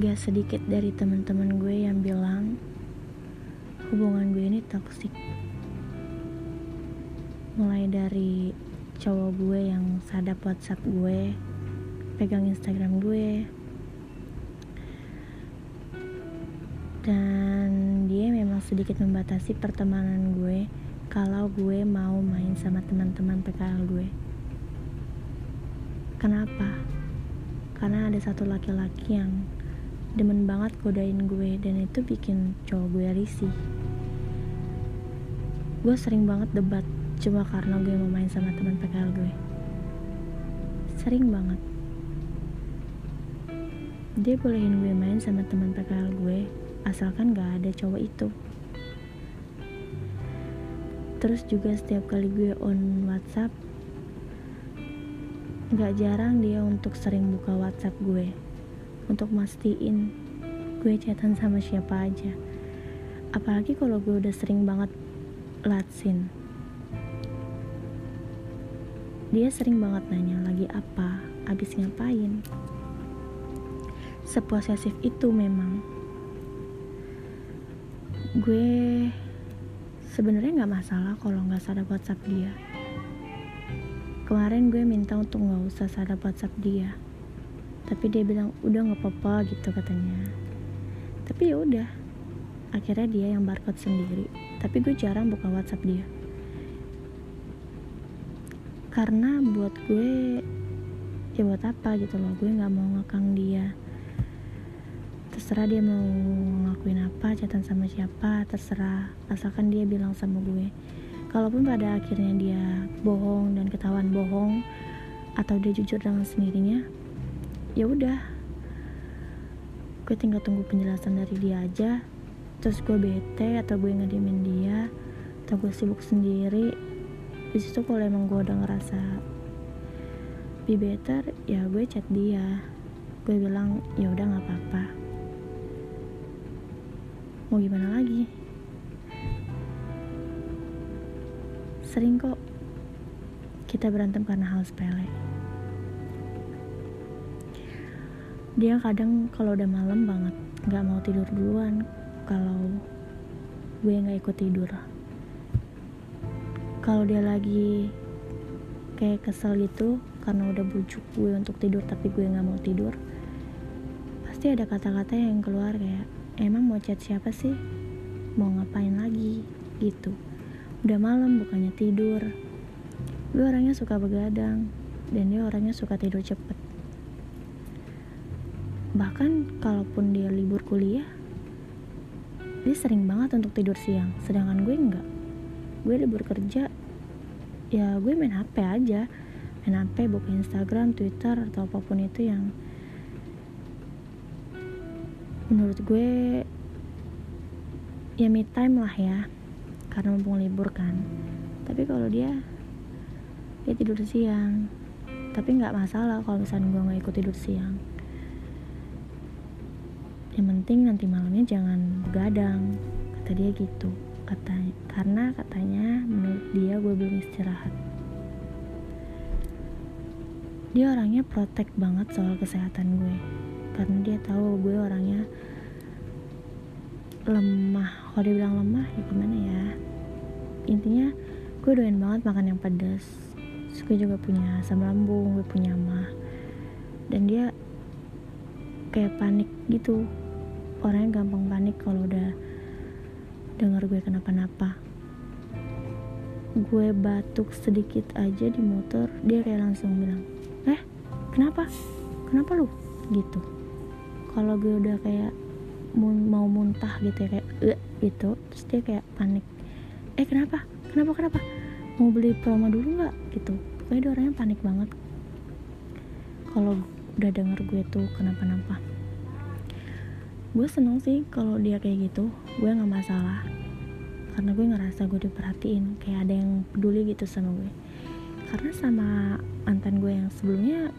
Gak sedikit dari teman-teman gue yang bilang hubungan gue ini toksik. Mulai dari cowok gue yang sadap WhatsApp gue, pegang Instagram gue, dan dia memang sedikit membatasi pertemanan gue kalau gue mau main sama teman-teman PKL gue. Kenapa? Karena ada satu laki-laki yang demen banget godain gue dan itu bikin cowok gue risih. Gue sering banget debat cuma karena gue mau main sama teman PKL gue. Sering banget. Dia bolehin gue main sama teman PKL gue asalkan gak ada cowok itu. Terus juga setiap kali gue on WhatsApp gak jarang dia untuk sering buka WhatsApp gue untuk mastiin gue chatan sama siapa aja. Apalagi kalau gue udah sering banget latsin dia sering banget nanya lagi apa abis ngapain. Seposesif itu memang. Gue sebenarnya nggak masalah kalau nggak sadar WhatsApp dia. Kemarin gue minta untuk nggak usah sadar WhatsApp dia tapi dia bilang udah nggak apa-apa gitu katanya. Tapi ya udah akhirnya dia yang barcode sendiri. Tapi gue jarang buka WhatsApp dia. Karena buat gue ya buat apa gitu loh gue nggak mau ngekang dia. Terserah dia mau ngelakuin apa catatan sama siapa terserah. Asalkan dia bilang sama gue. Kalaupun pada akhirnya dia bohong dan ketahuan bohong atau dia jujur dengan sendirinya ya udah. Gue tinggal tunggu penjelasan dari dia aja. Terus gue bete atau gue ngedimin dia atau gue sibuk sendiri di situ kalau emang gue udah ngerasa be better ya gue chat dia. Gue bilang ya udah nggak apa-apa. Mau gimana lagi? Sering kok kita berantem karena hal sepele dia kadang kalau udah malam banget nggak mau tidur duluan. Kalau gue nggak ikut tidur. Kalau dia lagi kayak kesel gitu karena udah bujuk gue untuk tidur tapi gue nggak mau tidur pasti ada kata-kata yang keluar kayak emang mau chat siapa sih? Mau ngapain lagi? Gitu. Udah malam bukannya tidur. Gue orangnya suka begadang dan dia orangnya suka tidur cepet bahkan kalaupun dia libur kuliah dia sering banget untuk tidur siang. Sedangkan gue enggak. Gue libur kerja ya gue main HP aja. Main HP buka Instagram Twitter atau apa pun itu yang menurut gue ya me time lah ya. Karena mumpung libur kan. Tapi kalau dia dia tidur siang. Tapi nggak masalah kalau misalnya gue nggak ikut tidur siang yang penting nanti malamnya jangan begadang. Kata dia gitu. Katanya karena katanya menurut dia gue belum istirahat. Dia orangnya protek banget soal kesehatan gue. Karena dia tahu gue orangnya lemah. Kalau dia bilang lemah ya gimana ya? Intinya gue doyan banget makan yang pedas gue juga punya asam lambung gue punya mah. Dan dia kayak panik gitu. Orangnya gampang panik kalau udah dengar gue kenapa-napa. Gue batuk sedikit aja di motor dia kayak langsung bilang eh kenapa? Kenapa lu? Gitu. Kalau gue udah kayak mau muntah gitu ya kayak eh gitu terus dia kayak panik eh kenapa? Kenapa kenapa? Mau beli promo dulu nggak? Gitu. Pokoknya dia orangnya panik banget. Kalau udah denger gue tuh kenapa-napa. Gue seneng sih kalau dia kayak gitu. Gue nggak masalah. Karena gue ngerasa gue diperhatiin. Kayak ada yang peduli gitu sama gue. Karena sama mantan gue yang sebelumnya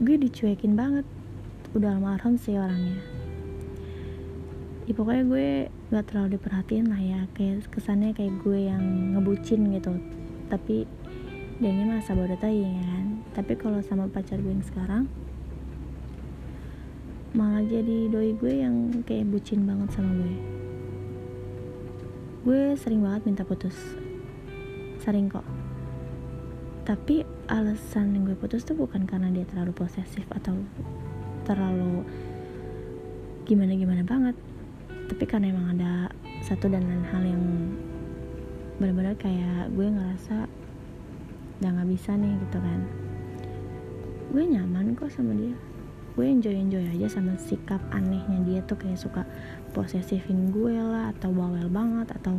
gue dicuekin banget. Udah almarhum sih orangnya. Ya pokoknya gue gak terlalu diperhatiin lah ya. Kayak kesannya kayak gue yang ngebucin gitu. Tapi dia ini masa bodoh ya kan? Tapi kalau sama pacar gue yang sekarang malah jadi doi gue yang kayak bucin banget sama gue. Gue sering banget minta putus. Sering kok. Tapi alasan yang gue putus tuh bukan karena dia terlalu posesif atau terlalu gimana gimana banget. Tapi karena emang ada satu dan lain hal yang benar-benar kayak gue ngerasa udah nggak bisa nih gitu kan. Gue nyaman kok sama dia gue enjoy enjoy aja sama sikap anehnya dia tuh kayak suka posesifin gue lah atau bawel banget atau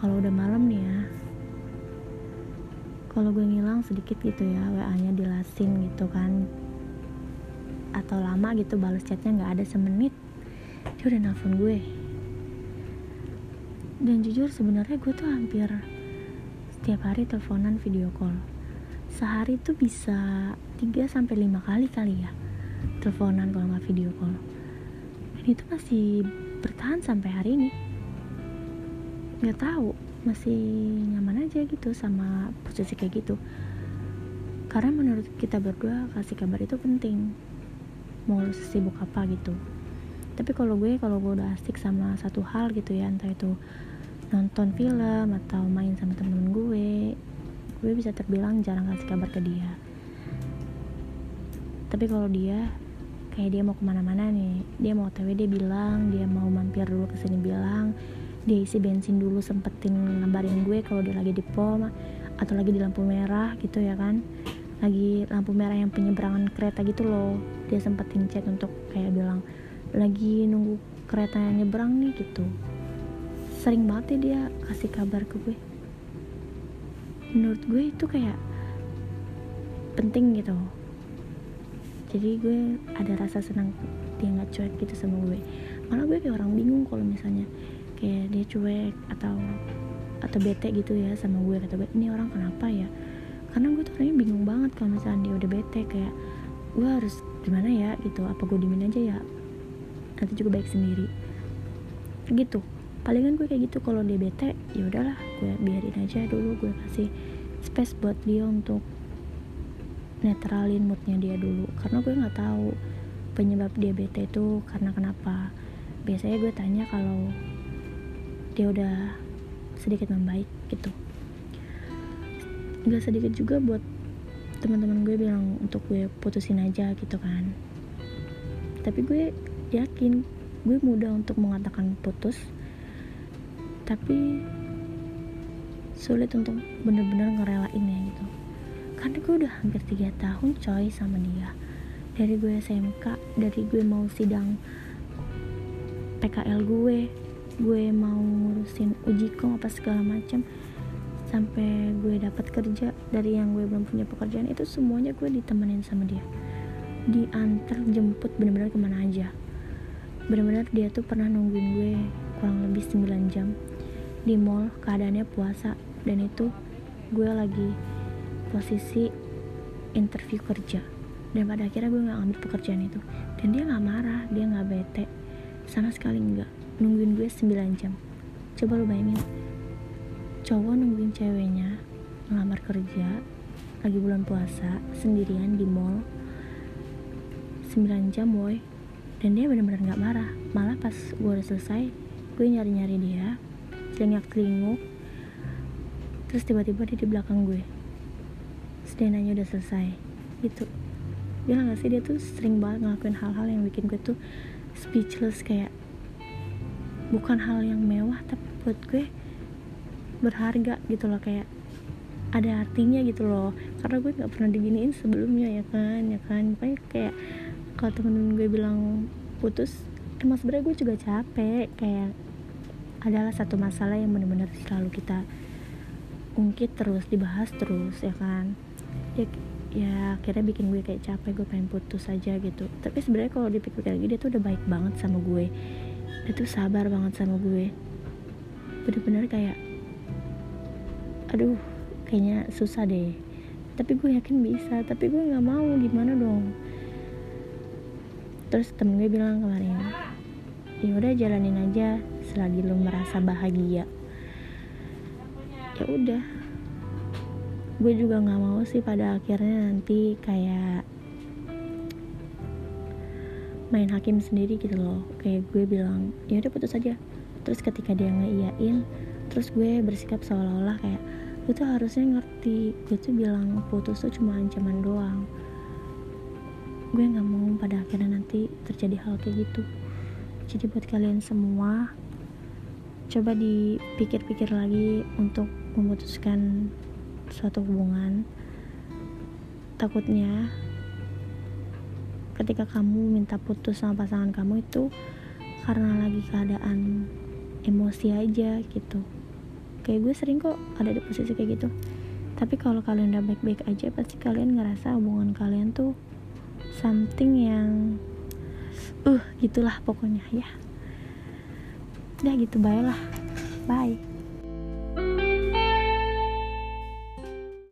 kalau udah malam nih ya kalau gue ngilang sedikit gitu ya wa nya dilasin gitu kan atau lama gitu balas chatnya nggak ada semenit dia udah nelfon gue. Dan jujur sebenarnya gue tuh hampir setiap hari teleponan video call. Sehari tuh bisa 3 sampai 5 kali kali ya teleponan kalau nggak video call. Dan itu masih bertahan sampai hari ini. Nggak tahu masih nyaman aja gitu sama posisi kayak gitu. Karena menurut kita berdua kasih kabar itu penting. Mau sibuk apa gitu. Tapi kalau gue kalau gue udah asik sama satu hal gitu ya entah itu nonton film atau main sama temen-temen gue gue bisa terbilang jarang kasih kabar ke dia. Tapi kalau dia kayak dia mau ke mana-mana nih. Dia mau otw dia bilang dia mau mampir dulu ke sini bilang dia isi bensin dulu sempetin ngabarin gue kalau dia lagi di pom atau lagi di lampu merah gitu ya kan. Lagi lampu merah yang penyeberangan kereta gitu loh. Dia sempetin chat untuk kayak bilang lagi nunggu kereta yang nyebrang nih gitu. Sering banget ya dia kasih kabar ke gue. Menurut gue itu kayak penting gitu jadi gue ada rasa senang dia nggak cuek gitu sama gue. Malah gue kayak orang bingung kalau misalnya kayak dia cuek atau atau bete gitu ya sama gue. Kata gue ini orang kenapa ya? Karena gue tuh orangnya bingung banget kalau misalnya dia udah bete kayak gue harus gimana ya? Gitu. Apa gue dimin aja ya? Nanti juga baik sendiri. Gitu. Palingan gue kayak gitu kalau dia bete ya udahlah gue biarin aja dulu. Gue kasih space buat dia untuk netralin moodnya dia dulu. Karena gue nggak tahu penyebab dia bete itu karena kenapa. Biasanya gue tanya kalau dia udah sedikit membaik gitu. Nggak sedikit juga buat teman-teman gue bilang untuk gue putusin aja gitu kan. Tapi gue yakin gue mudah untuk mengatakan putus. Tapi sulit untuk bener-bener ngerelainnya gitu karena gue udah hampir 3 tahun coy sama dia. Dari gue SMK dari gue mau sidang PKL gue gue mau ngurusin uji kom apa segala macam sampai gue dapat kerja dari yang gue belum punya pekerjaan itu semuanya gue ditemenin sama dia. Diantar jemput bener-bener ke mana aja. Bener-bener dia tuh pernah nungguin gue kurang lebih 9 jam. Di mall keadaannya puasa dan itu gue lagi posisi interview kerja. Dan pada akhirnya gue nggak ngambil pekerjaan itu. Dan dia nggak marah dia nggak bete. Sama sekali nggak. Nungguin gue 9 jam. Coba lu bayangin cowok nungguin ceweknya ngelamar kerja lagi bulan puasa sendirian di mall 9 jam boy dan dia benar-benar nggak marah. Malah pas gue udah selesai gue nyari-nyari dia celingak celinguk terus tiba-tiba dia di belakang gue sedenanya udah selesai gitu. Bilang gak sih dia tuh sering banget ngelakuin hal-hal yang bikin gue tuh speechless kayak bukan hal yang mewah tapi buat gue berharga gitu loh kayak ada artinya gitu loh. Karena gue nggak pernah diginiin sebelumnya ya kan ya kan. Makanya kayak kalau temen gue bilang putus emang sebenarnya gue juga capek. Kayak adalah satu masalah yang benar-benar selalu kita ungkit terus dibahas terus ya kan ya ya akhirnya bikin gue kayak capek gue pengen putus aja gitu. Tapi sebenarnya kalau dipikir-pikir lagi dia tuh udah baik banget sama gue. Dia tuh sabar banget sama gue. Bener-bener kayak aduh kayaknya susah deh. Tapi gue yakin bisa tapi gue nggak mau gimana dong? Terus temen gue bilang kemarin ya udah jalanin aja selagi lo merasa bahagia. Ya udah gue juga nggak mau sih pada akhirnya nanti kayak main hakim sendiri gitu loh. Kayak gue bilang ya udah putus aja. Terus ketika dia ngeiyain terus gue bersikap seolah-olah kayak gue tuh harusnya ngerti. Gue tuh bilang putus tuh cuma ancaman doang. Gue nggak mau pada akhirnya nanti terjadi hal kayak gitu. Jadi buat kalian semua coba dipikir-pikir lagi untuk memutuskan suatu hubungan. Takutnya ketika kamu minta putus sama pasangan kamu itu karena lagi keadaan emosi aja gitu. Kayak gue sering kok ada di posisi kayak gitu. Tapi kalau kalian udah baik-baik aja pasti kalian ngerasa hubungan kalian tuh something yang uh gitulah pokoknya ya. Udah gitu bye lah. Bye